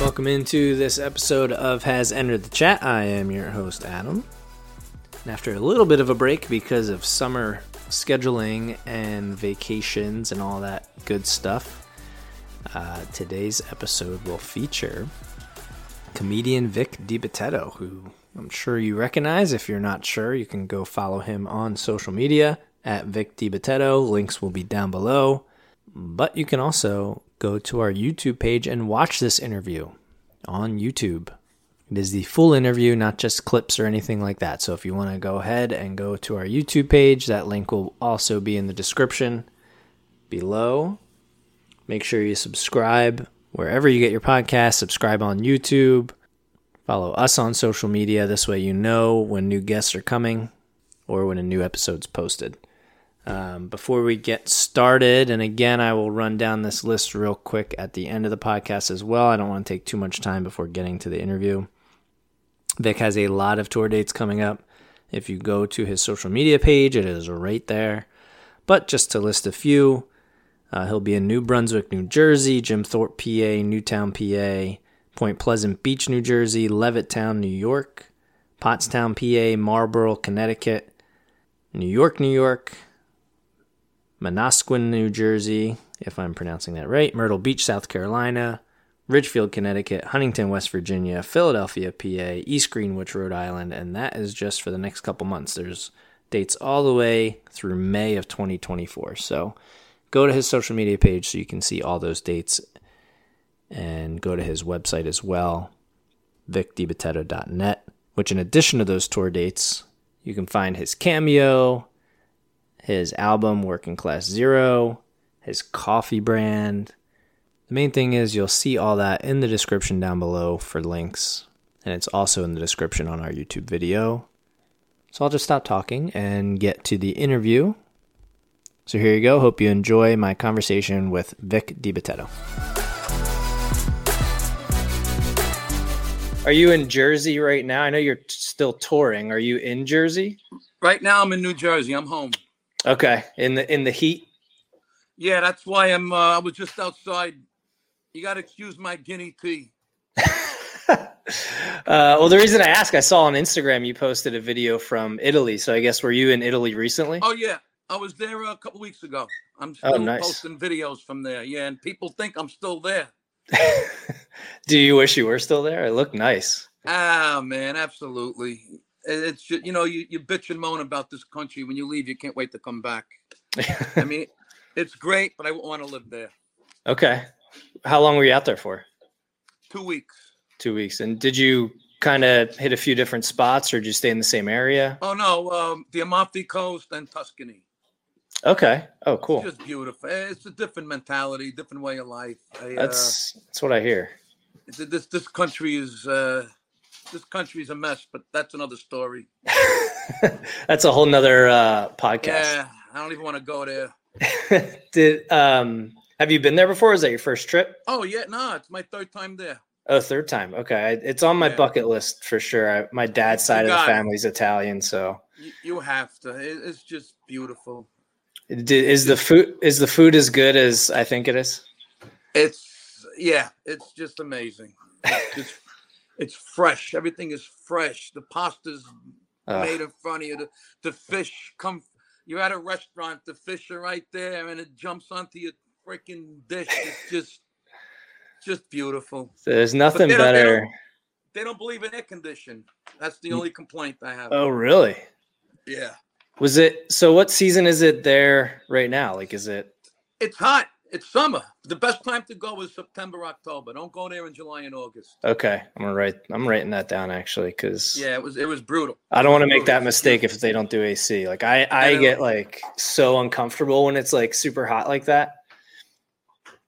Welcome into this episode of Has Entered the Chat. I am your host, Adam. And after a little bit of a break because of summer scheduling and vacations and all that good stuff, uh, today's episode will feature comedian Vic DiBitetto, who I'm sure you recognize. If you're not sure, you can go follow him on social media at Vic DiBitetto. Links will be down below. But you can also go to our YouTube page and watch this interview on YouTube. It is the full interview, not just clips or anything like that. So if you want to go ahead and go to our YouTube page, that link will also be in the description below. Make sure you subscribe wherever you get your podcast, subscribe on YouTube, follow us on social media. This way you know when new guests are coming or when a new episode's posted. Um, before we get started, and again, I will run down this list real quick at the end of the podcast as well. I don't want to take too much time before getting to the interview. Vic has a lot of tour dates coming up. If you go to his social media page, it is right there. But just to list a few, uh, he'll be in New Brunswick, New Jersey, Jim Thorpe, PA, Newtown, PA, Point Pleasant Beach, New Jersey, Levittown, New York, Pottstown, PA, Marlborough, Connecticut, New York, New York, Manasquan, New Jersey, if I'm pronouncing that right, Myrtle Beach, South Carolina, Ridgefield, Connecticut, Huntington, West Virginia, Philadelphia, PA, East Greenwich, Rhode Island, and that is just for the next couple months. There's dates all the way through May of 2024. So go to his social media page so you can see all those dates and go to his website as well, vicdibitetto.net, which in addition to those tour dates, you can find his cameo, his album Working Class Zero, his coffee brand. The main thing is you'll see all that in the description down below for links, and it's also in the description on our YouTube video. So I'll just stop talking and get to the interview. So here you go. Hope you enjoy my conversation with Vic DiBitetto. Are you in Jersey right now? I know you're still touring. Are you in Jersey? Right now, I'm in New Jersey. I'm home. Okay, in the in the heat. Yeah, that's why I'm. Uh, I was just outside. You got to excuse my guinea tea. uh, well, the reason I ask, I saw on Instagram you posted a video from Italy. So I guess were you in Italy recently? Oh yeah, I was there a couple weeks ago. I'm still Oh, nice. posting videos from there. Yeah, and people think I'm still there. Do you wish you were still there? It looked nice. Ah, man, absolutely. It- It's just, you know you you bitch and moan about this country. When you leave, you can't wait to come back. I mean, it's great, but I want to live there. okay. How long were you out there for? Two weeks. Two weeks. And did you kind of hit a few different spots, or did you stay in the same area? Oh no, um, the Amalfi Coast and Tuscany. Okay. Oh, cool. It's just beautiful. It's a different mentality, different way of life. I, uh, That's that's what I hear. This this country is uh this country's a mess but that's another story that's a whole nother uh, podcast. yeah i don't even want to go there did um have you been there before? Is that your first trip? oh yeah no it's my third time there Oh, third time. Okay, it's on my Yeah. bucket list for sure. I, my dad's side of the got it. family's Italian, so you, you have to it, it's just beautiful Did, is the food is the food as good as I think it is? it's yeah it's just amazing it's it's fresh everything is fresh the pasta's Ugh. made in front of you the, the fish come you're at a restaurant the fish are right there and it jumps onto your freaking dish it's just just beautiful There's nothing they don't- they better. don't- they don't believe in air condition. That's the only complaint I have. Oh, really? Yeah, Was it so? What season is it there right now? Like, is it? it's hot. It's summer. The best time to go is September, October. Don't go there in July and August. Okay, I'm gonna write. I'm writing that down actually because Yeah, it was it was brutal. I don't want to make that mistake if they don't do AC. Like, I I get like so uncomfortable when it's like super hot like that.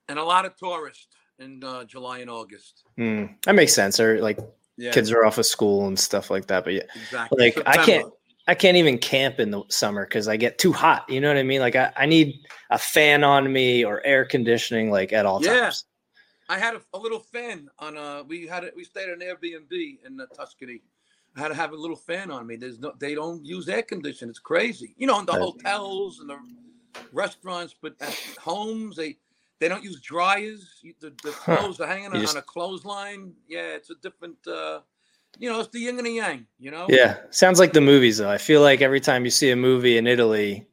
And a lot of tourists in uh, July and August. Hmm, that makes sense. Or like Yeah, kids are off of school and stuff like that. But yeah, exactly. like, I can't- September. I can't even camp in the summer because I get too hot. You know what I mean? Like I, I need a fan on me or air conditioning like at all Yeah. times. I had a, a little fan on. Uh, we had it. We stayed at an Airbnb in uh, Tuscany. I had to have a little fan on me. There's no. They don't use air condition. It's crazy. You know, in the hotels and the restaurants, but at homes they They don't use dryers. The, the Huh. clothes are hanging on, just- on a clothesline. Yeah, it's a different. uh You know, it's the yin and the yang. You know. Yeah, sounds like the movies though. I feel like every time you see a movie in Italy,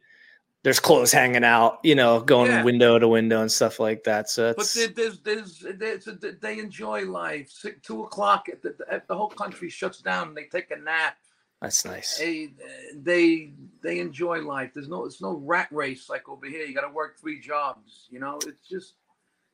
there's clothes hanging out, you know, going Yeah. window to window and stuff like that. So But it's there, there's, there's, there's a, they enjoy life. Six, two o'clock, at the, the, the whole country shuts down. and They take a nap. that's nice. They, they, they enjoy life. There's no, it's no rat race like over here. You got to work three jobs. You know, it's just,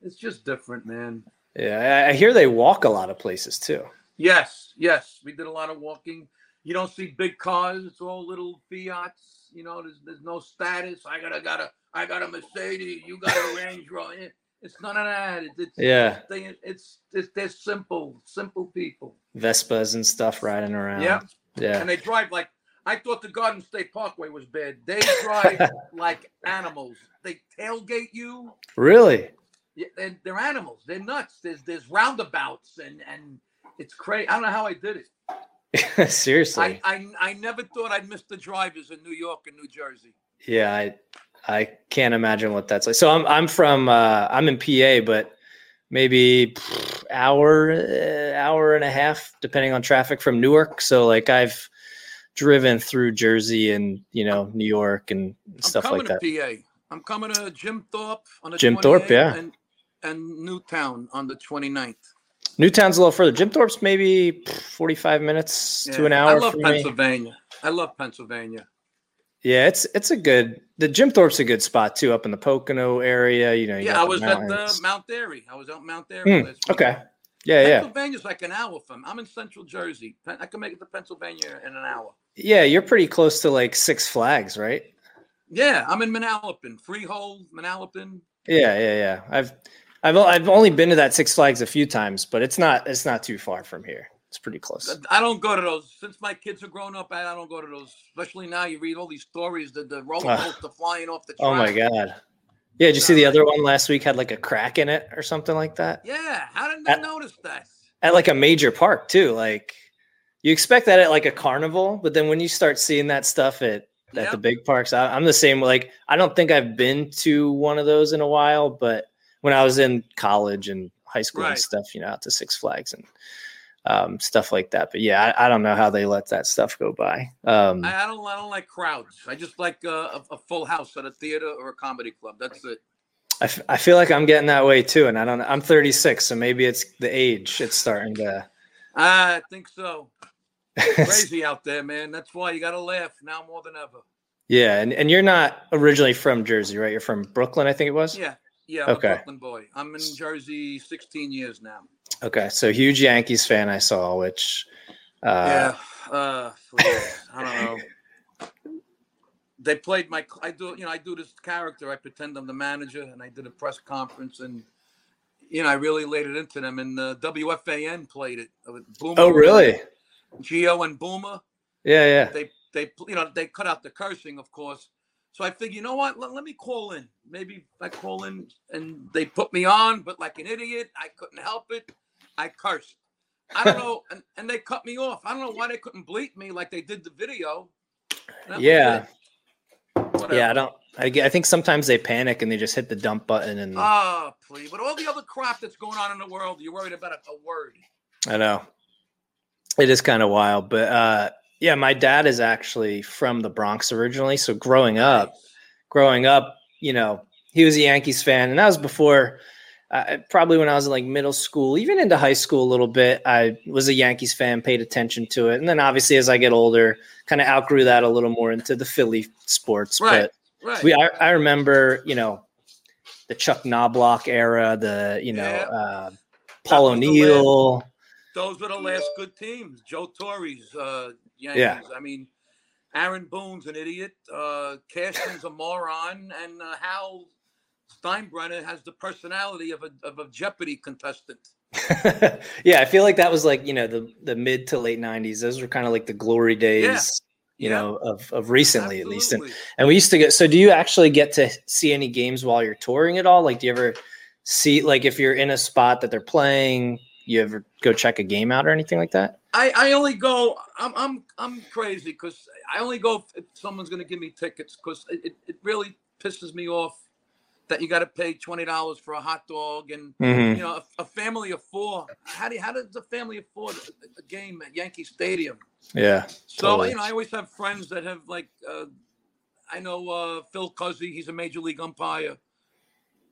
it's just different, man. Yeah, I, I hear they walk a lot of places too. Yes, yes, we did a lot of walking. You don't see big cars; it's all little Fiats. You know, there's there's no status. I got a got a I got a Mercedes. You got a Range Rover. It's none of that. It's, it's Yeah, they, it's it's they're simple, simple people. Vespas and stuff riding around. Yeah, yeah. and they drive like I thought the Garden State Parkway was bad. They drive like animals. They tailgate you. Really? Yeah, they're, they're animals. They're nuts. There's there's roundabouts and and it's crazy. I don't know how I did it. Seriously? I, I I never thought I'd miss the drivers in New York and New Jersey. yeah, I I can't imagine what that's like. So I'm I'm from uh, I'm in PA, but maybe pff, hour uh, hour and a half depending on traffic from Newark. So like I've driven through Jersey and you know New York and stuff like that. PA. I'm coming to Jim Thorpe on the Jim Thorpe, yeah. and, and Newtown on the 29th. Newtown's a little further. Jim Thorpe's maybe 45 minutes to an hour I love from me. Pennsylvania. I love Pennsylvania. Yeah, it's it's a good. The Jim Thorpe's a good spot too, up in the Pocono area. You know, you Yeah, I was at the Mount Airy. I was out Mount Airy. Hmm, week. okay. Yeah, yeah, Pennsylvania's like an hour from. I'm in Central Jersey. I can make it to Pennsylvania in an hour. yeah. You're pretty close to like Six Flags, right? Yeah, I'm in Manalapan, Freehold, Manalapan. Yeah, yeah, yeah. I've I've I've only been to that Six Flags a few times, but it's not it's not too far from here. It's pretty close. I don't go to those since my kids are grown up. I don't go to those, especially now. You read all these stories that the roller coaster flying off the track. Oh my god. Yeah, did you see the other one last week had like a crack in it or something like that? Yeah, how didn't they notice that? At like a major park too. Like you expect that at like a carnival, but then when you start seeing that stuff at at the big parks, I, I'm the same. Like I don't think I've been to one of those in a while, but when I was in college and high school and stuff, you know, out to Six Flags and um, stuff like that. But yeah, I, I don't know how they let that stuff go by. Um, I, I don't. I don't like crowds. I just like a, a full house at a theater or a comedy club. That's it. I, f- I feel like I'm getting that way too, and I don't. I'm 36, so maybe it's the age. It's starting to. I think so. Crazy out there, man. That's why you got to laugh now more than ever. yeah, and, and you're not originally from Jersey, right? You're from Brooklyn, I think it was. Yeah, yeah. I'm Okay. a Brooklyn boy. I'm in Jersey 16 years now. Okay, so huge Yankees fan I saw, which. Uh, yeah. Uh, I don't know. They played my. I do. You know, I do this character. I pretend I'm the manager, and I did a press conference, and you know, I really laid it into them. And the WFAN played it. uh, Boomer Oh, really? Gio and Boomer. Yeah, yeah. They they you know they cut out the cursing, of course. So I figured, you know what? Let, let me call in. Maybe I call in, and they put me on, but like an idiot, I couldn't help it. I cursed. I don't know, and, and they cut me off. I don't know why they couldn't bleep me like they did the video. Yeah. Yeah, I don't. I, I think sometimes they panic and they just hit the dump button, and Ah, please. But all the other crap that's going on in the world, you're worried about a, a word. I know it is kind of wild. But uh, yeah, my dad is actually from the Bronx originally, so growing up, growing up, you know, he was a Yankees fan, and that was before. Uh, probably when I was in like middle school, even into high school a little bit, I was a Yankees fan, paid attention to it, and then obviously as I get older, kind of outgrew that a little more into the Philly sports. Right. But Right. we, I, I remember, you know, the Chuck Knoblauch era, the you know, Yeah. uh, Paul O'Neill. Those were the last good teams. Joe Torre's uh, Yankees. I mean, Aaron Boone's an idiot. Uh, Cashman's a moron, and uh, Hal Steinbrenner has the personality of a of a Jeopardy contestant. yeah, I feel like that was like you know the the mid to late '90s. Those were kind of like the glory days, you Yeah. know, of of recently at least. And and we used to get. So, do you actually get to see any games while you're touring at all? Like, do you ever see like if you're in a spot that they're playing, you ever go check a game out or anything like that? I, I only go. I'm I'm I'm crazy because I only go if someone's going to give me tickets because it, it, really pisses me off that you got to pay twenty dollars for a hot dog, and Mhm. you know, a, a family of four. How do you, how does a family afford a, a game at Yankee Stadium? Yeah. So Totally. you know, I always have friends that have like, uh, I know uh, Phil Cuzzi. He's a major league umpire.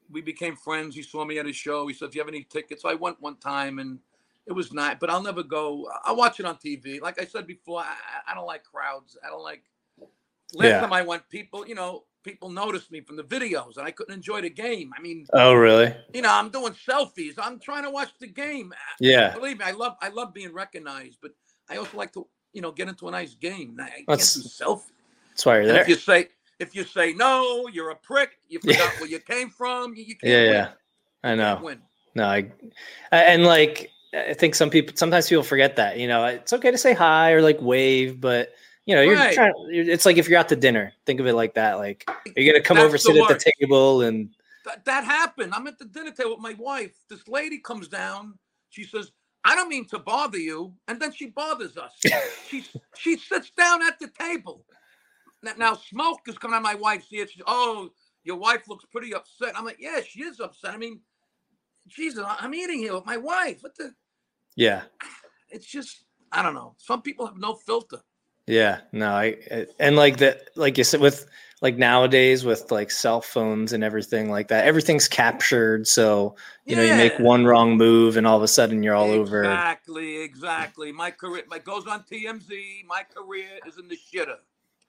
We became friends. He saw me at his show. He said, "If you have any tickets," so I went one time, and it was not. But I'll never go. I'll watch it on TV. Like I said before, I, I- I don't like crowds. I don't like. Last Yeah. time I went, people, you know, people noticed me from the videos, and I couldn't enjoy the game. I mean, Oh, really? you know, I'm doing selfies. I'm trying to watch the game. Yeah. Believe me, I love I love being recognized, but I also like to, you know, get into a nice game. I can't That's- do selfies. That's why you're And there. if you say if you say no, you're a prick. You Yeah. forgot where you came from. You, you can't Yeah, win. yeah. I know. can't. No, I, and like I think some people sometimes people forget that. You know, it's okay to say hi or like wave, but you know, you're Right. trying. It's like if you're out to dinner, think of it like that. Like you're gonna come That's over, sit at the table, and That, that happened. I'm at the dinner table with my wife. This lady comes down. She says, "I don't mean to bother you," and then she bothers us. she she sits down at the table. Now, now smoke is coming out of my wife's ear. She's, "Oh, your wife looks pretty upset." I'm like, "Yeah, she is upset." I mean, Jesus, I'm eating here with my wife. What the? Yeah, It's just I don't know. Some people have no filter. yeah. No, I I- and like that, like you said, with like nowadays with like cell phones and everything like that, everything's captured. So you know, you make one wrong move, and all of a sudden you're all over. Exactly, exactly. My career, my goes on TMZ. My career is in the shitter.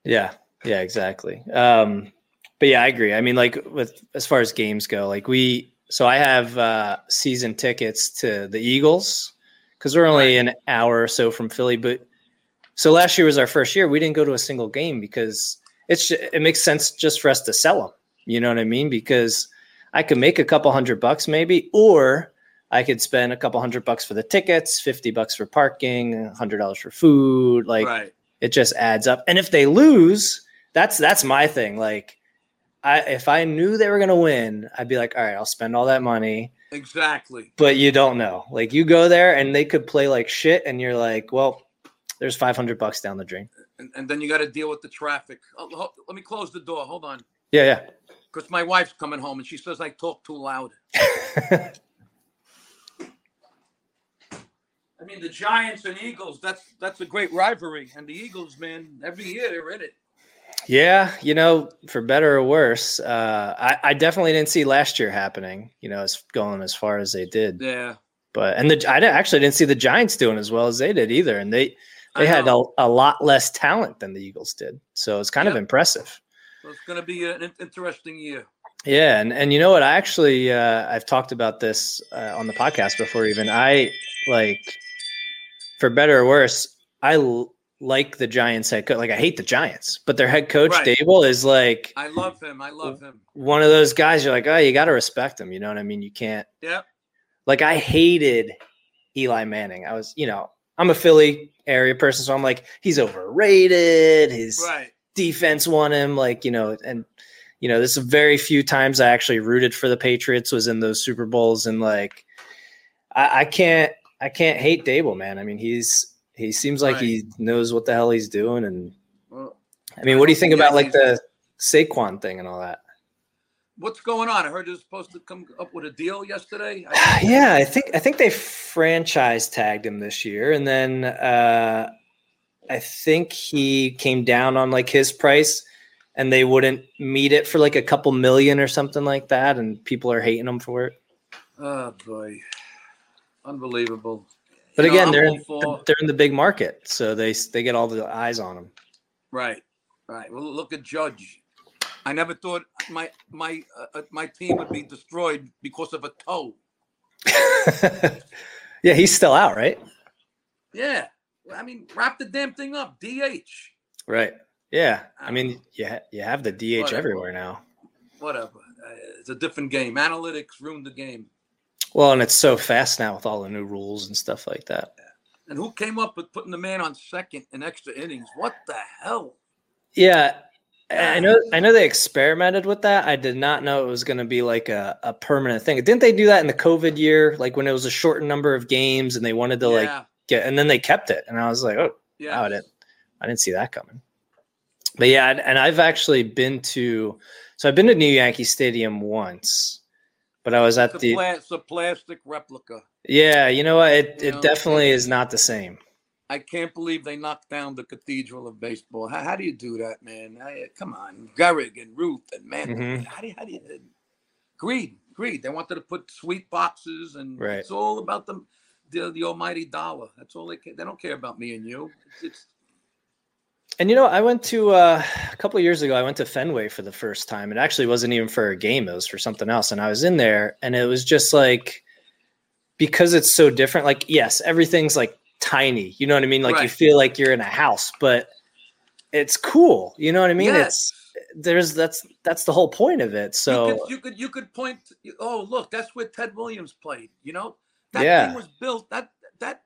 Yeah, yeah, exactly. Um, but yeah, I agree. I mean, like with as far as games go, like we, so I have uh, season tickets to the Eagles because we're only an hour or so from Philly. But so last year was our first year. We didn't go to a single game because it's it makes sense just for us to sell them. You know what I mean? Because I could make a couple hundred bucks maybe, or I could spend a couple hundred bucks for the tickets, fifty bucks for parking, hundred dollars for food, like right. it just adds up. And if they lose, that's that's my thing. Like I if I knew they were gonna win, I'd be like, all right, I'll spend all that money. Exactly. But you don't know. Like you go there and they could play like shit, and you're like, well, there's five hundred bucks down the drain. And, and then you got to deal with the traffic. Oh, let me close the door. Hold on. Yeah, yeah. Because my wife's coming home and she says I talk too loud. I mean, the Giants and Eagles, that's that's a great rivalry. And the Eagles, man, every year they're in it. Yeah, you know, for better or worse, uh, I, I definitely didn't see last year happening. You know, as going as far as they did. Yeah. But and the I actually didn't see the Giants doing as well as they did either, and they they had a, a lot less talent than the Eagles did. So it's kind of impressive. So it's going to be an interesting year. Yeah, and and you know what? I actually uh, I've talked about this uh, on the podcast before. Even I like, for better or worse, I like the Giants head coach. Like I hate the Giants, but their head coach Right. Daboll is like I love him. I love him. one of those guys. You're like, oh, you got to respect him. You know what I mean? You can't. Yeah. Like I hated Eli Manning. I was, you know, I'm a Philly area person, so I'm like, he's overrated. His Right. defense won him like you know and you know this is very few times i actually rooted for the patriots was in those super bowls and like i, I can't i can't hate daboll man i mean he's he seems like Right. he knows what the hell he's doing and Well, i mean what do you think about like the saquon thing and all that what's going on? I heard they're supposed to come up with a deal yesterday. I, yeah i think i think they franchise tagged him this year and then uh i think he came down on like his price and they wouldn't meet it for like a couple million or something like that and people are hating him for it oh boy, unbelievable. But You know, again I'm they're in, for- they're in the big market so they they get all the eyes on them Right, right. Well, look at Judge. I never thought my my uh, uh, my team would be destroyed because of a toe. yeah he's still out right Yeah, I mean, wrap the damn thing up. DH, right yeah i mean you, ha- you have the dh Whatever. everywhere now whatever. Uh, it's a different game. Analytics ruined the game. Well and it's so fast now with all the new rules and stuff like that And who came up with putting the man on second in extra innings? What the hell? Yeah, I know. Um, I know they experimented with that. I did not know it was going to be like a, a permanent thing. Didn't they do that in the COVID year? Like when it was a shortened number of games and they wanted to like get, and then they kept it. And I was like, oh, yeah. wow, I didn't, I didn't see that coming. But yeah, and- and I've actually been to. So I've been to New Yankee Stadium once, but I was at It's the pla- it's a plastic replica. yeah. You know what? It You it know, definitely is not the same. I can't believe they knocked down the cathedral of baseball. How, how do you do that, man? I, come on, Gehrig and Ruth and man. Mhm. How do you, how do you? Greed, greed. They wanted to put suite boxes, and Right. it's all about the, the the almighty dollar. That's all they care. They don't care about me and you. It's, it's And you know, I went to uh, a couple of years ago. I went to Fenway for the first time. It actually wasn't even for a game; it was for something else. And I was in there, and it was just like because it's so different. Like, yes, everything's like tiny. You know what I mean? Like you feel like you're in a house, but it's cool. You know what I mean? yes. It's there's that's that's the whole point of it. So you could, you could you could point. oh, look, that's where Ted Williams played. You know, that Yeah. thing was built. That that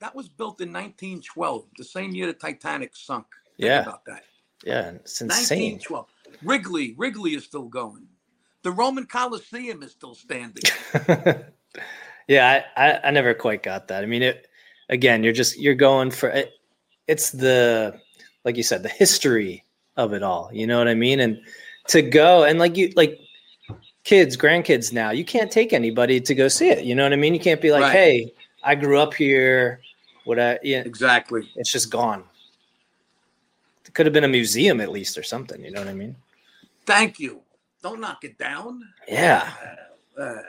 that was built in 1912, the same year the Titanic sunk. Yeah. about that. yeah, it's insane. 1912. Wrigley, Wrigley is still going. The Roman Coliseum is still standing. yeah, I, I I never quite got that. I mean, it again. You're just you're going for it. It's the like you said, the history of it all. You know what I mean? And to go and like you like kids, grandkids now, you can't take anybody to go see it. You know what I mean? You can't be like, Right. hey, I grew up here. What I yeah, exactly. it's just gone. It could have been a museum at least or something. You know what I mean? Thank you. Don't knock it down. Yeah. Uh,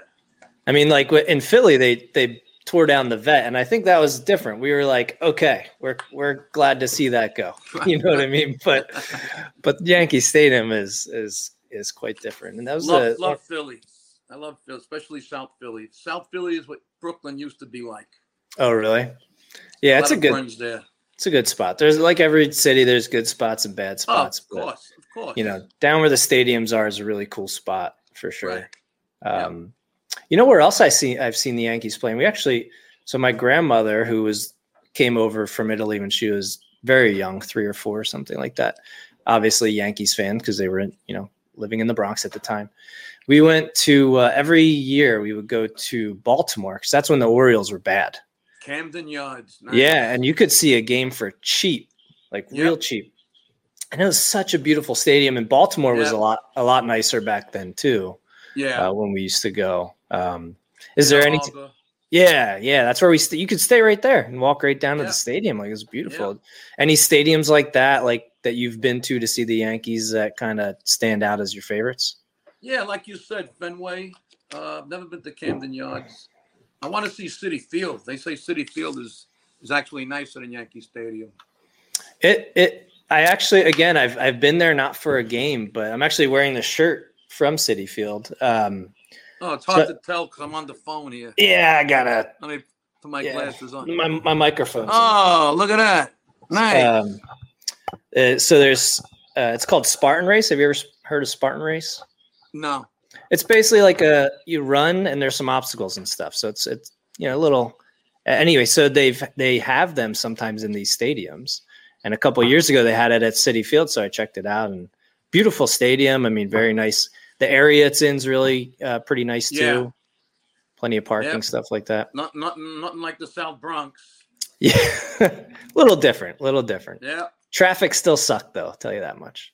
I mean, like in Philly, they they tore down the vet, and I think that was different. We were like, okay, we're we're glad to see that go. You know what I mean? But but Yankee Stadium is is is quite different, and that was love, a, love Philly. I love Philly, especially South Philly. South Philly is what Brooklyn used to be like. oh really? Yeah, it's lot a good there. It's a good spot. There's like every city, there's good spots and bad Oh, spots. of but, course, of course. you know, down where the stadiums are is a really cool spot for sure. Right. Yeah. Um, You know where else I see I've seen the Yankees playing? We actually so my grandmother who was came over from Italy when she was very young, three or four, something like that. Obviously Yankees fan because they were you know living in the Bronx at the time. We went to uh, every year we would go to Baltimore because that's when the Orioles were bad. Camden Yards. nice. Yeah, and you could see a game for cheap, like Yep. real cheap. And it was such a beautiful stadium, and Baltimore was a lot a lot nicer back then too. yeah. Uh, when we used to go. Um, is there any? Yeah, yeah, that's where we. St- you could stay right there and walk right down to the stadium. Like it was beautiful. Any stadiums like that, like that you've been to to see the Yankees that kind of stand out as your favorites? Yeah, like you said, Fenway. Uh, I've never been to Camden Yards. I want to see Citi Field. They say Citi Field is is actually nicer than Yankee Stadium. It it. I actually, again, I've I've been there not for a game, but I'm actually wearing the shirt from Citi Field. Um, Oh, it's hard So- to tell because I'm on the phone here. yeah, I gotta Let me put my Yeah. glasses on. my my microphone. Oh, look at that! Nice. Um, uh, so there's uh, it's called Spartan Race. Have you ever heard of Spartan Race? no. It's basically like a you run and there's some obstacles and stuff. So it's it's you know a little. Anyway, so they've they have them sometimes in these stadiums, and a couple of years ago they had it at Citi Field. So I checked it out and beautiful stadium. I mean, very nice. The area it's in is really uh, pretty nice too. Yeah. Plenty of parking Yep. stuff like that. Not nothing nothing like the South Bronx. Yeah, a little different, little different. Yeah. Traffic still sucked though. I'll tell you that much.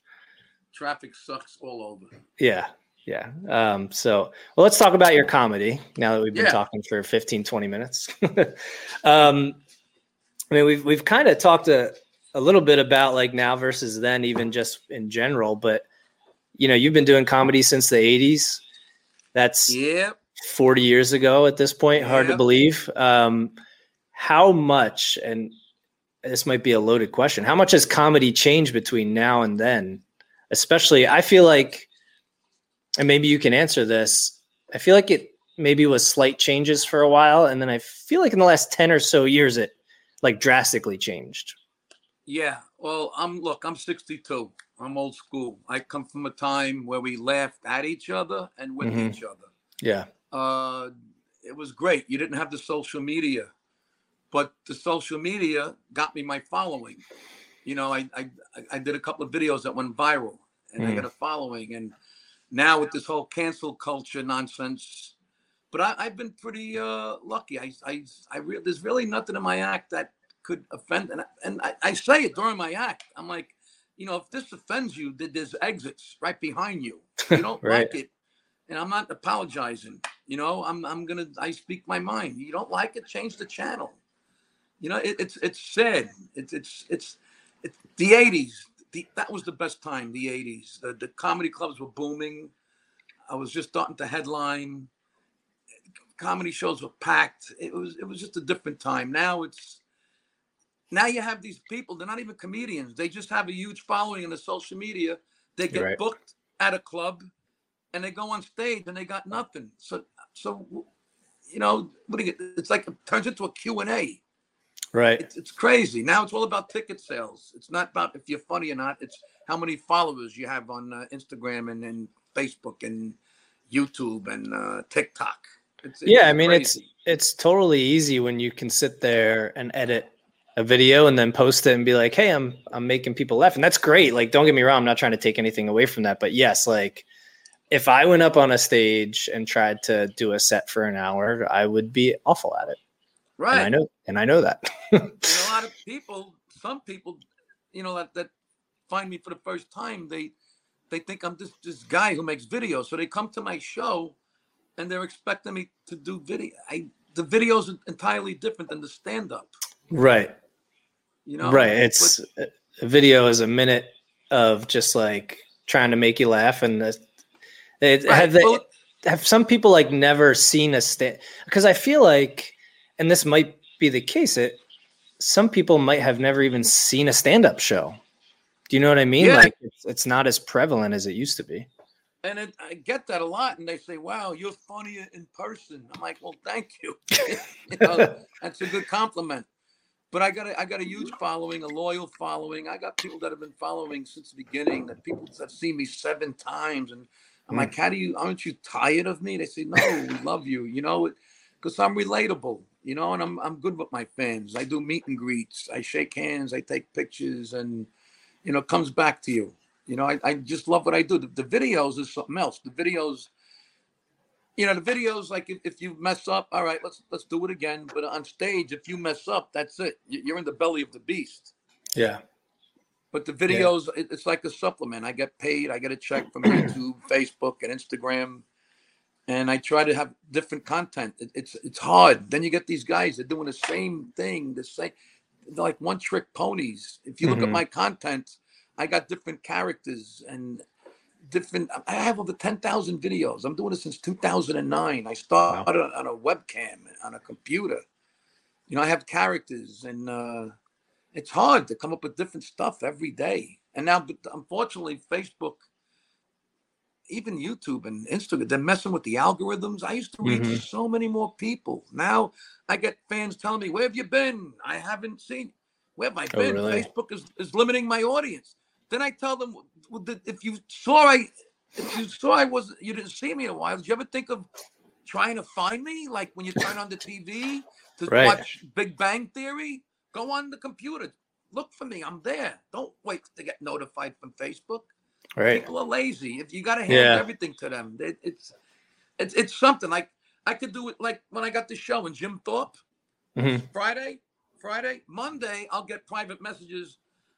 Traffic sucks all over. Yeah. Yeah. Um, so, well, let's talk about your comedy now that we've been Yeah. talking for 15, 20 minutes. um, I mean, we've, we've kind of talked a, a little bit about like now versus then, even just in general, but you know, you've been doing comedy since the 80s. That's Yep. 40 years ago at this point. Hard to believe. Um, how much, and this might be a loaded question, how much has comedy changed between now and then? Especially, I feel like, and maybe you can answer this. I feel like it maybe was slight changes for a while. And then I feel like in the last 10 or so years, it like drastically changed. Yeah. Well, I'm look, I'm 62. I'm old school. I come from a time where we laughed at each other and with Mhm. each other. Yeah. Uh, it was great. You didn't have the social media, but the social media got me my following. You know, I I, I did a couple of videos that went viral, and I Mhm. got a following. And now with this whole cancel culture nonsense, but I, I've been pretty uh, lucky. I I I re- there's really nothing in my act that could offend, and I, and I, I say it during my act. I'm like, you know, if this offends you, th- there's exits right behind you. You don't Right. like it, and I'm not apologizing. You know, I'm I'm gonna I speak my mind. You don't like it, change the channel. You know, it, it's it's sad. It's it's it's it's the '80s. The, that was the best time. The '80s. The the comedy clubs were booming. I was just starting to headline. Comedy shows were packed. It was it was just a different time. Now it's now you have these people. They're not even comedians. They just have a huge following in the social media. They get Right. booked at a club, and they go on stage and they got nothing. So so you know what do you get? It's like it turns into a Q and A Right. it's, it's crazy. Now it's all about ticket sales. It's not about if you're funny or not. It's how many followers you have on uh, Instagram and, and Facebook and YouTube and uh, TikTok. It's, it's Yeah, I mean, it's it's totally easy when you can sit there and edit a video and then post it and be like, "Hey, I'm I'm making people laugh," and that's great. Like, don't get me wrong, I'm not trying to take anything away from that, but yes, like if I went up on a stage and tried to do a set for an hour, I would be awful at it, and I know and I know that. And a lot of people, some people, you know, that, that find me for the first time, they they think I'm this this guy who makes videos. So they come to my show and they're expecting me to do video. I the videos are entirely different than the stand up. right. You know, right. But- It's a video is a minute of just like trying to make you laugh, and the, it, right, have they, well, have some people like never seen a stand? Because I feel like, and this might be the case, it some people might have never even seen a stand-up show. Do you know what I mean? Yeah. Like it's, it's not as prevalent as it used to be. And it, I get that a lot, and they say, "Wow, you're funny in person." I'm like, "Well, thank you." you know, that's a good compliment. But I got a, I got a huge following, a loyal following. I got people that have been following since the beginning. That people that see me seven times, and I'm Mm. like, "How do you? Aren't you tired of me?" They say, "No, we love you." You know, because I'm relatable. You know, and I'm I'm good with my fans. I do meet and greets. I shake hands. I take pictures, and you know, it comes back to you. You know, I, I just love what I do. The, the videos is something else. The videos, you know, the videos like if, if you mess up, all right, let's let's do it again. But on stage, if you mess up, that's it. You- You're in the belly of the beast. Yeah. But the videos, it- it's like a supplement. I get paid. I get a check from YouTube, Facebook, and Instagram, and I try to have different content. It, it's it's hard. Then you get these guys that are doing the same thing, the same, they're like one trick ponies. If you look Mhm. at my content, I got different characters and different. I have over ten thousand videos. I'm doing it since 2009. I started on a webcam on a computer. You know, I have characters and. uh it's hard to come up with different stuff every day. And now, but unfortunately, Facebook, even YouTube and Instagram, they're messing with the algorithms. I used to reach Mhm. so many more people. Now I get fans telling me, "Where have you been? I haven't seen. Where have I Oh, been? really? Facebook is, is limiting my audience." Then I tell them, if you saw I, if you saw I was, you didn't see me in a while. Did you ever think of trying to find me? Like when you turn on the TV to Right. watch Big Bang Theory, go on the computer, look for me. I'm there. Don't wait to get notified from Facebook. Right. People are lazy. If you got to hand Yeah. everything to them, it, it's it's it's something like I could do it like when I got the show in Jim Thorpe. Mhm. Friday, Friday, Monday, I'll get private messages.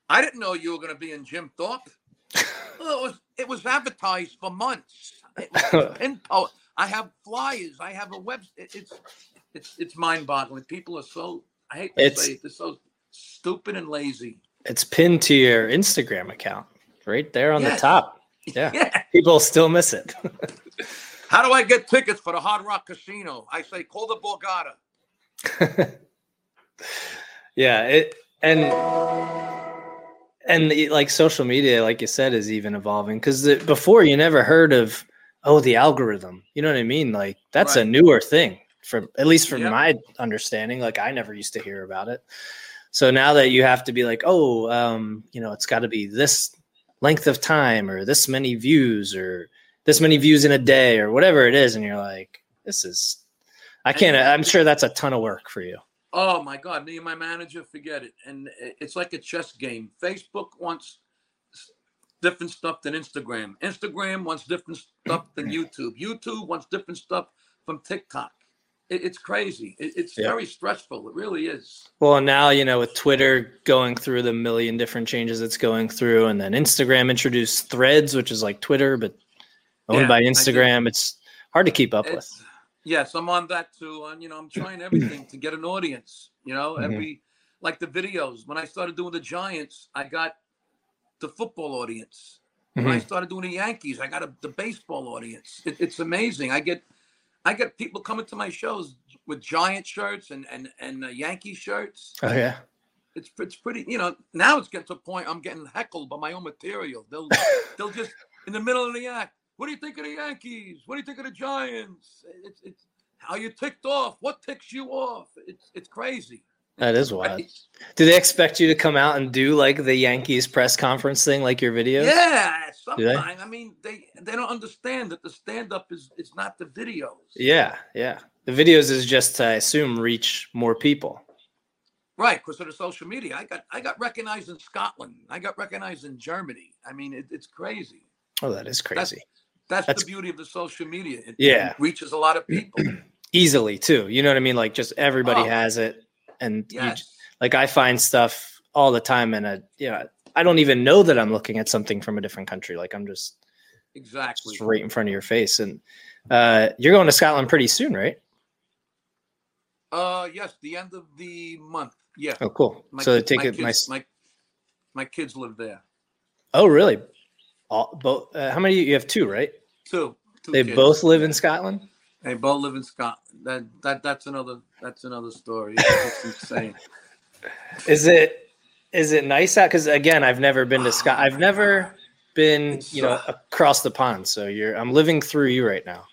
I didn't know you were going to be in Jim Thorpe. Well, it was it was advertised for months. It was pin po- I have flyers. I have a web. it- it's it's it's mind boggling. People are so. I hate to It's- say it. They're so stupid and lazy. It's pinned to your Instagram account right there on the top. Yeah. Yeah. People still miss it. How do I get tickets for the Hard Rock Casino? I say call the Borgata. yeah it and and the, like social media like you said is even evolving because before you never heard of oh the algorithm you know what i mean like that's a newer thing from at least from Yep. my understanding like i never used to hear about it so now that you have to be like oh um you know it's got to be this length of time or this many views or this many views in a day or whatever it is and you're like this is i can't i'm sure that's a ton of work for you Oh my God, me and my manager, forget it. And it's like a chess game. Facebook wants different stuff than Instagram. Instagram wants different stuff than YouTube. YouTube wants different stuff from TikTok. It, it's crazy. It, it's Yeah. very stressful. It really is. Well, now you know with Twitter going through the million different changes it's going through, and then Instagram introduced Threads, which is like Twitter but owned Yeah, by Instagram. It's hard to keep up with. Yes, I'm on that too. And you know, I'm trying everything to get an audience. You know, Mhm. every like the videos. When I started doing the Giants, I got the football audience. When I Mhm. started doing the Yankees, I got a, the baseball audience. It, it's amazing. I get I get people coming to my shows with Giant shirts and and and uh, Yankee shirts. Oh yeah, It's it's pretty. You know, now it's getting to a point I'm getting heckled by my own material. They'll they'll just in the middle of the act. What do you think of the Yankees? What do you think of the Giants? It's it's how you ticked off. What ticks you off? It's it's crazy. That is wild. Right? Do they expect you to come out and do like the Yankees press conference thing, like your videos? Yeah, sometimes. I mean, they they don't understand that the stand up is it's not the videos. Yeah, yeah. The videos is just to, I assume, reach more people. Right, because of the social media. I got I got recognized in Scotland. I got recognized in Germany. I mean, it, it's crazy. Oh, that is crazy. That's, That's- the beauty of the social media. It, Yeah. it reaches a lot of people. Easily too. You know what I mean? Like just everybody Oh. has it, and you like I find stuff all the time, and I, you know, I don't even know that I'm looking at something from a different country. Like I'm just, Exactly. just right in front of your face, and uh, you're going to Scotland pretty soon, right? Uh, yes, the end of the month. Yeah. Oh, cool. My so kid- take my it kids. My, my kids live there. Oh, really? All both? Uh, how many? You have two, right? Two. two They kids. both live in Scotland. They both live in Scotland. That that that's another that's another story. It's insane. Is it is it nice out? Because again, I've never been to Scott. I've never been, you know, across the pond. So you're, I'm living through you right now.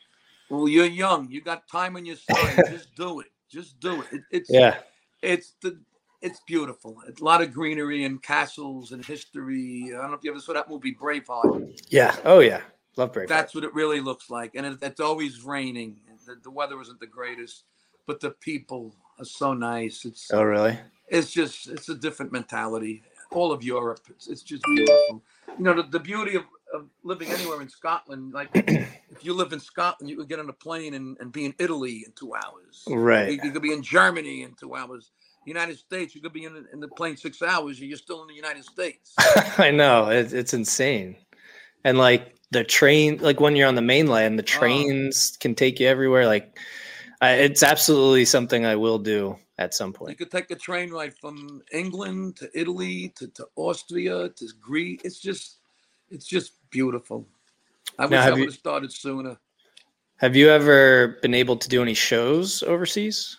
Well, you're young. You got time on your side. Just do it. Just do it. it it's Yeah. it's the it's beautiful. It's a lot of greenery and castles and history. I don't know if you ever saw that movie Braveheart. Yeah. Oh yeah. Love Brave. That's what it really looks like. And it, it's always raining. The, the weather isn't the greatest, but the people are so nice. It's oh really? it's just it's a different mentality. All of Europe, it's, it's just beautiful. You know, the, the beauty of, of living anywhere in Scotland, like if you live in Scotland, you could get on a plane and, and be in Italy in two hours. Right. You, you could be in Germany in two hours. United States, you could be in, in the plane six hours. You're still in the United States. I know it's it's insane, and like the train, like when you're on the mainland, the oh. trains can take you everywhere. Like, I, it's absolutely something I will do at some point You could take a train ride from England to Italy to, to Austria to Greece. It's just, it's just beautiful. I wish I would have started sooner. Have you ever been able to do any shows overseas?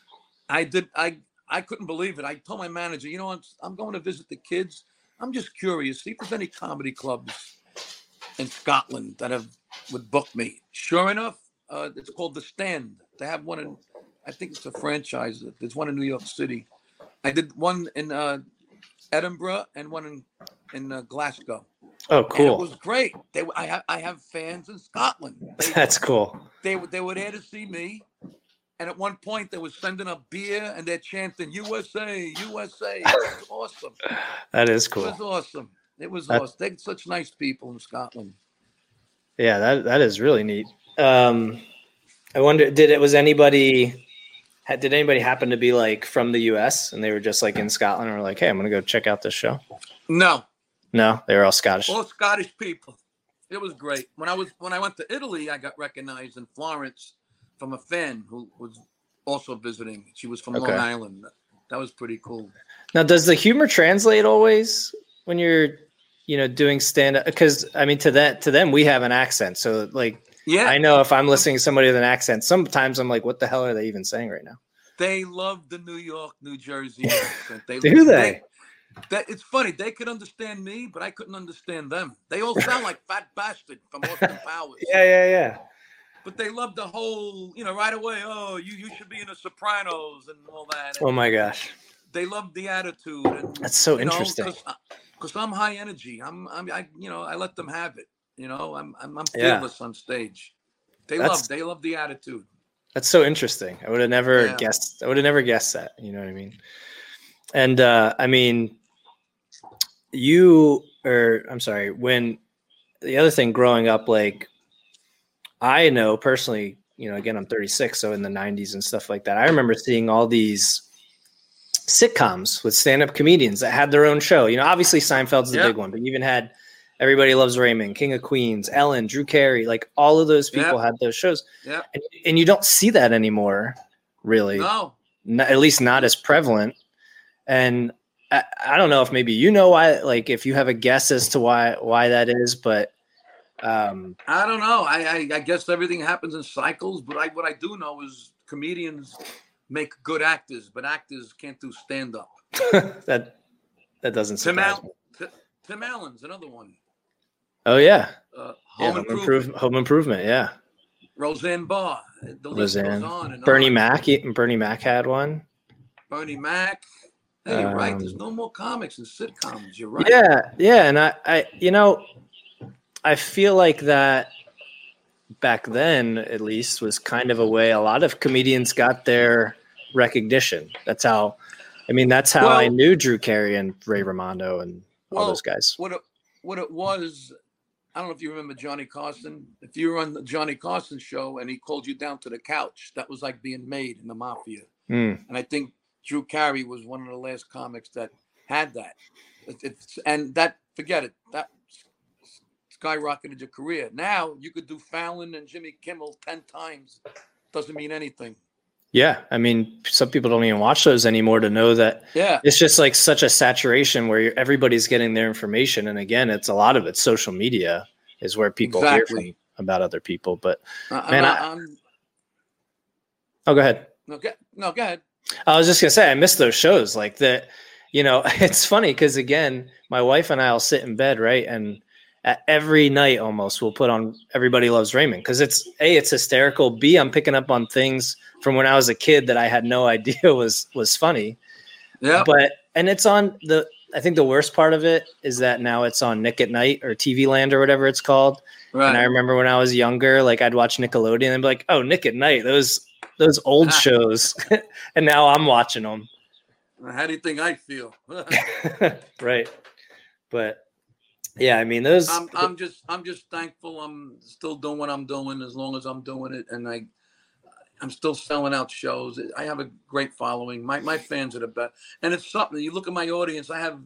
I did. I I couldn't believe it. I told my manager, you know, I'm, I'm going to visit the kids. I'm just curious, see if there's any comedy clubs in Scotland that have would book me. Sure enough, uh, it's called the Stand. They have one in, I think it's a franchise. There's one in New York City. I did one in uh, Edinburgh and one in in uh, Glasgow. Oh, And it was great. They, I have, I have fans in Scotland. They, That's cool. they were they were there to see me. And at one point, they were sending up beer and they're chanting USA, USA. Was awesome. That is It cool. was awesome. It was That- awesome. They're such nice people in Scotland. Yeah, that that is really neat. Um, I wonder, did it was anybody? had- Did anybody happen to be like from the U.S. and they were just like in Scotland and were like, "Hey, I'm gonna go check out this show"? No, No, they were all Scottish. all Scottish people. It was great. When I was when I went to Italy, I got recognized in Florence from a fan who was also visiting. She was from Okay. Long Island. That was pretty cool. Now, does the humor translate always when you're, you know, doing stand up? Because I mean, to that to them, we have an accent, so like Yeah, I know if I'm listening to somebody with an accent, sometimes I'm like, what the hell are they even saying right now? they love the New York, New Jersey accent. They, Do they? That it's funny. They could understand me, but I couldn't understand them. They all sound like Fat Bastard from Austin Powers. Yeah, yeah, yeah. But they love the whole, you know, right away. Oh, you you should be in the Sopranos and all that. Oh my gosh, They love the attitude. And, that's so you know, interesting. Because I'm high energy. I'm I'm I you know I let them have it. You know I'm I'm, I'm Yeah. fearless on stage. They That's- love they love the attitude. That's so interesting. I would have never Yeah. guessed. I would have never guessed that. You know what I mean? And uh, I mean, you or I'm sorry. When the other thing growing up, like I know personally, you know, again, I'm 36, so in the 90s and stuff like that. I remember seeing all these sitcoms with stand-up comedians that had their own show. You know, obviously Seinfeld's the Yeah. big one, but you even had Everybody Loves Raymond, King of Queens, Ellen, Drew Carey, like all of those people had those shows. Yeah. And, and you don't see that anymore, really. No. N- at least not as prevalent. And I, I don't know if maybe you know why, like if you have a guess as to why why that is, but um, I don't know. I, I I guess everything happens in cycles, but I what I do know is comedians make good actors, but actors can't do stand up. that that doesn't Tim, surprise Al- me. T- Tim Allen's another one. Oh yeah, Uh, yeah, Home home, Improvement, Improve- home improvement. Yeah, Roseanne Barr. The list Roseanne, goes on and Bernie on. Mac. Bernie Mac had one. Bernie Mac. Hey, you're right. There's Um, no more comics and sitcoms. You're right. Yeah, yeah, and I, I, you know, I feel like that back then, at least, was kind of a way a lot of comedians got their recognition. That's how, I mean, that's how I knew Drew Carey and Ray Romano and all Well, those guys. What it, what it was, I don't know if you remember Johnny Carson. If you were on the Johnny Carson show and he called you down to the couch, that was like being made in the mafia. Mm, And I think Drew Carey was one of the last comics that had that. It, and that forget it. That skyrocketed your career. Now you could do Fallon and Jimmy Kimmel ten times. Doesn't mean anything. yeah, I mean, some people don't even watch those anymore to know that Yeah. it's just like such a saturation where you're, everybody's getting their information. And again, it's a lot of it. Social media is where people hear from about other people. But uh, I, Man, I'm, I- I'm, oh, go ahead. no, go, no, go ahead. I was just gonna say I miss those shows. Like that, you know, it's funny because again, my wife and I'll sit in bed, right, and every night almost we'll put on Everybody Loves Raymond because it's a it's hysterical. B I'm picking up on things from when I was a kid that I had no idea was was funny. Yeah. But and it's on the. I think the worst part of it is that now it's on Nick at Nite or TV Land or whatever it's called. Right. And I remember when I was younger, like I'd watch Nickelodeon and be like, "Oh, Nick at Nite, those those old shows," and now I'm watching them. How do you think I feel? right, but yeah, I mean those. I'm I'm just I'm just thankful I'm still doing what I'm doing as long as I'm doing it and I I'm still selling out shows. I have a great following. My my fans are the best. And it's something you look at my audience, I have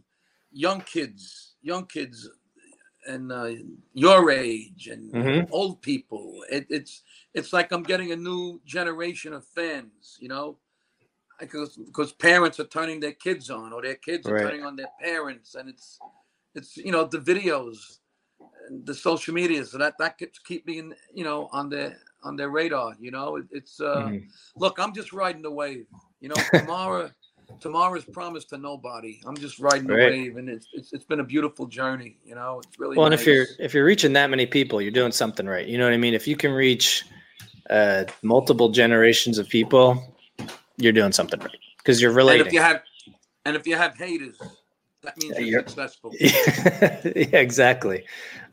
young kids, young kids and uh, your age and Mhm. old people. It, it's it's like I'm getting a new generation of fans, you know? Because because parents are turning their kids on or their kids are Right. turning on their parents and it's it's you know the videos the social media so that that keeps keep me in you know on their on their radar you know it, it's uh Mhm. look i'm just riding the wave you know tomorrow tomorrow's promised to nobody i'm just riding the Right. wave and it's, it's it's been a beautiful journey you know it's really well, and if you're if you're reaching that many people, you're doing something right. You know what I mean? If you can reach uh, multiple generations of people, you're doing something right because you're and if you have and if you have haters that means Yeah, you're, successful. Yeah, exactly.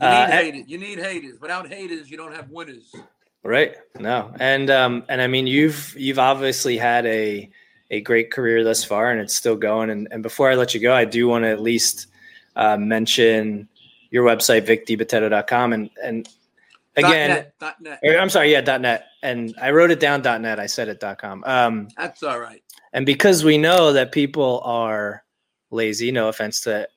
You need Uh, haters. You need haters. Without haters you don't have winners. Right. No. And um and I mean you've you've obviously had a a great career thus far and it's still going. And, and before I let you go I do want to at least uh, mention your website vicdibitetto.com and and again dot net, dot net. or, I'm sorry yeah dot .net. And I wrote it down dot .net. I said it dot .com. Um that's all right. and because we know that people are lazy no offense to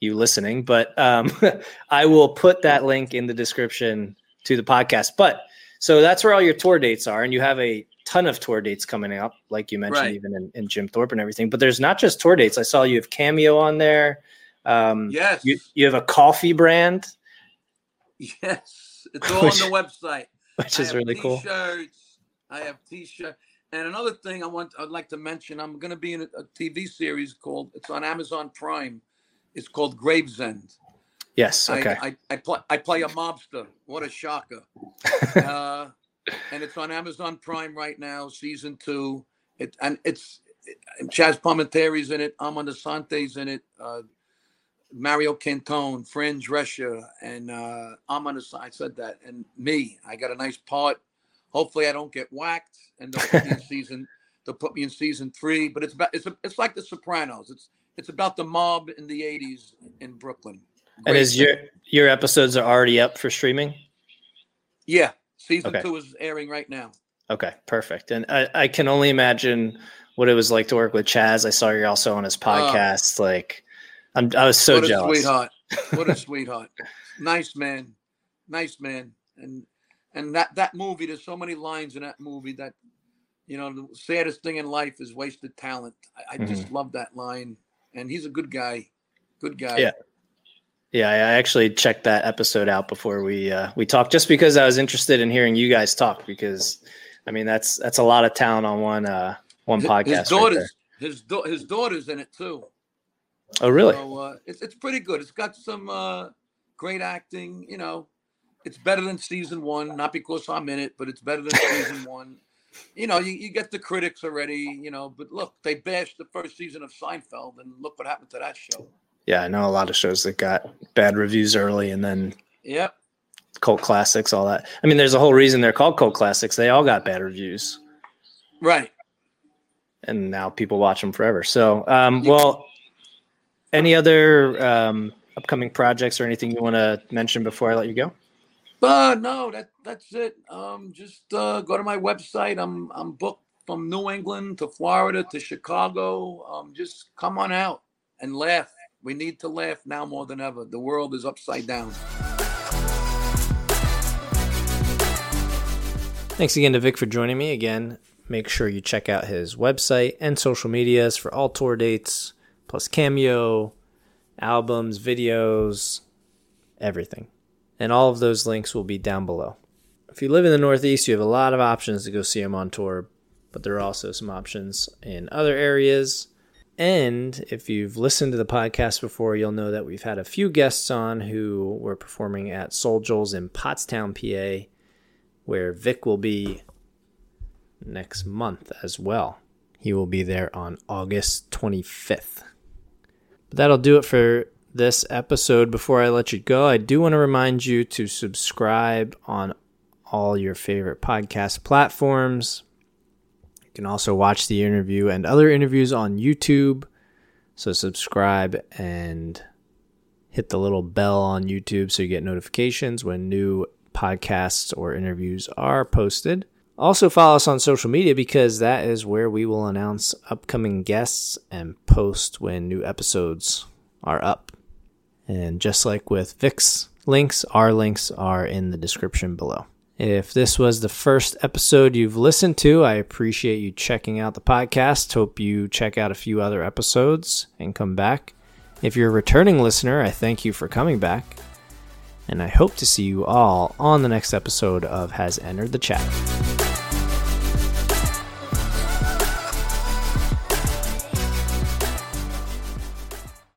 you listening but um I will put that link in the description to the podcast but so that's where all your tour dates are, and you have a ton of tour dates coming up, like you mentioned, Right. even in, in Jim Thorpe and everything. But there's not just tour dates. I saw you have Cameo on there. Um, yes you, you have a coffee brand, Yes, it's all Which- on the website. which I is really cool. T-shirts. I have T-shirt. And another thing I want, I'd like to mention, I'm going to be in a, a TV series called. It's on Amazon Prime. It's called Gravesend. Yes. Okay. I, I, I play I play a mobster. What a shocker! uh, and it's on Amazon Prime right now, season two. It and it's Chazz Palminteri's in it. Amanda Sante's in it. Uh, Mario Cantone, Fran Drescher, and uh, Amanda. Sa- I said that, and me. I got a nice part. Hopefully, I don't get whacked, and they'll put me in season. They'll put me in season three. But it's about it's a, it's like The Sopranos. It's it's about the mob in the '80s in Brooklyn. and is Great your your episodes are already up for streaming? Yeah, Season Okay. two is airing right now. Okay, perfect. And I, I can only imagine what it was like to work with Chazz. I saw you're also on his ah. podcast. like, I'm I was so jealous. what a sweetheart! What a sweetheart! Nice man, nice man. And and that that movie, there's so many lines in that movie that, you know, the saddest thing in life is wasted talent. I, I Mm-hmm. just love that line. And he's a good guy, good guy. Yeah. Yeah, I actually checked that episode out before we uh, we talked, just because I was interested in hearing you guys talk. Because, I mean, that's that's a lot of talent on one uh, one His- podcast. His right daughters, his da- his daughters in it too. oh, really? So uh, it's it's pretty good. It's got some uh, great acting. You know, it's better than season one. Not because I'm in it, but it's better than season one. You know, you, you get the critics already. You know, but look, they bashed the first season of Seinfeld, and look what happened to that show. Yeah, I know a lot of shows that got bad reviews early, and then Yep. cult classics, all that. I mean, there's a whole reason they're called cult classics. They all got bad reviews. Right. and now people watch them forever. So, um, well, any other um, upcoming projects or anything you want to mention before I let you go? But no, that that's it. Um, just uh, go to my website. I'm I'm booked from New England to Florida to Chicago. Um, just come on out and laugh. We need to laugh now more than ever. The world is upside down. Thanks again to Vic for joining me. Again, make sure you check out his website and social medias for all tour dates, plus cameo, albums, videos, everything. And all of those links will be down below. If you live in the Northeast, you have a lot of options to go see him on tour, but there are also some options in other areas. And if you've listened to the podcast before, you'll know that we've had a few guests on who were performing at Soul Joel's in Pottstown, PA, where Vic will be next month as well. He will be there on August 25th. But that'll do it for this episode. Before I let you go, I do want to remind you to subscribe on all your favorite podcast platforms. You can also watch the interview and other interviews on YouTube. So subscribe and hit the little bell on YouTube so you get notifications when new podcasts or interviews are posted. Also, follow us on social media because that is where we will announce upcoming guests and post when new episodes are up. And just like with Vic's links, our links are in the description below. If this was the first episode you've listened to, I appreciate you checking out the podcast. Hope you check out a few other episodes and come back. If you're a returning listener, I thank you for coming back. And I hope to see you all on the next episode of Has Entered the Chat.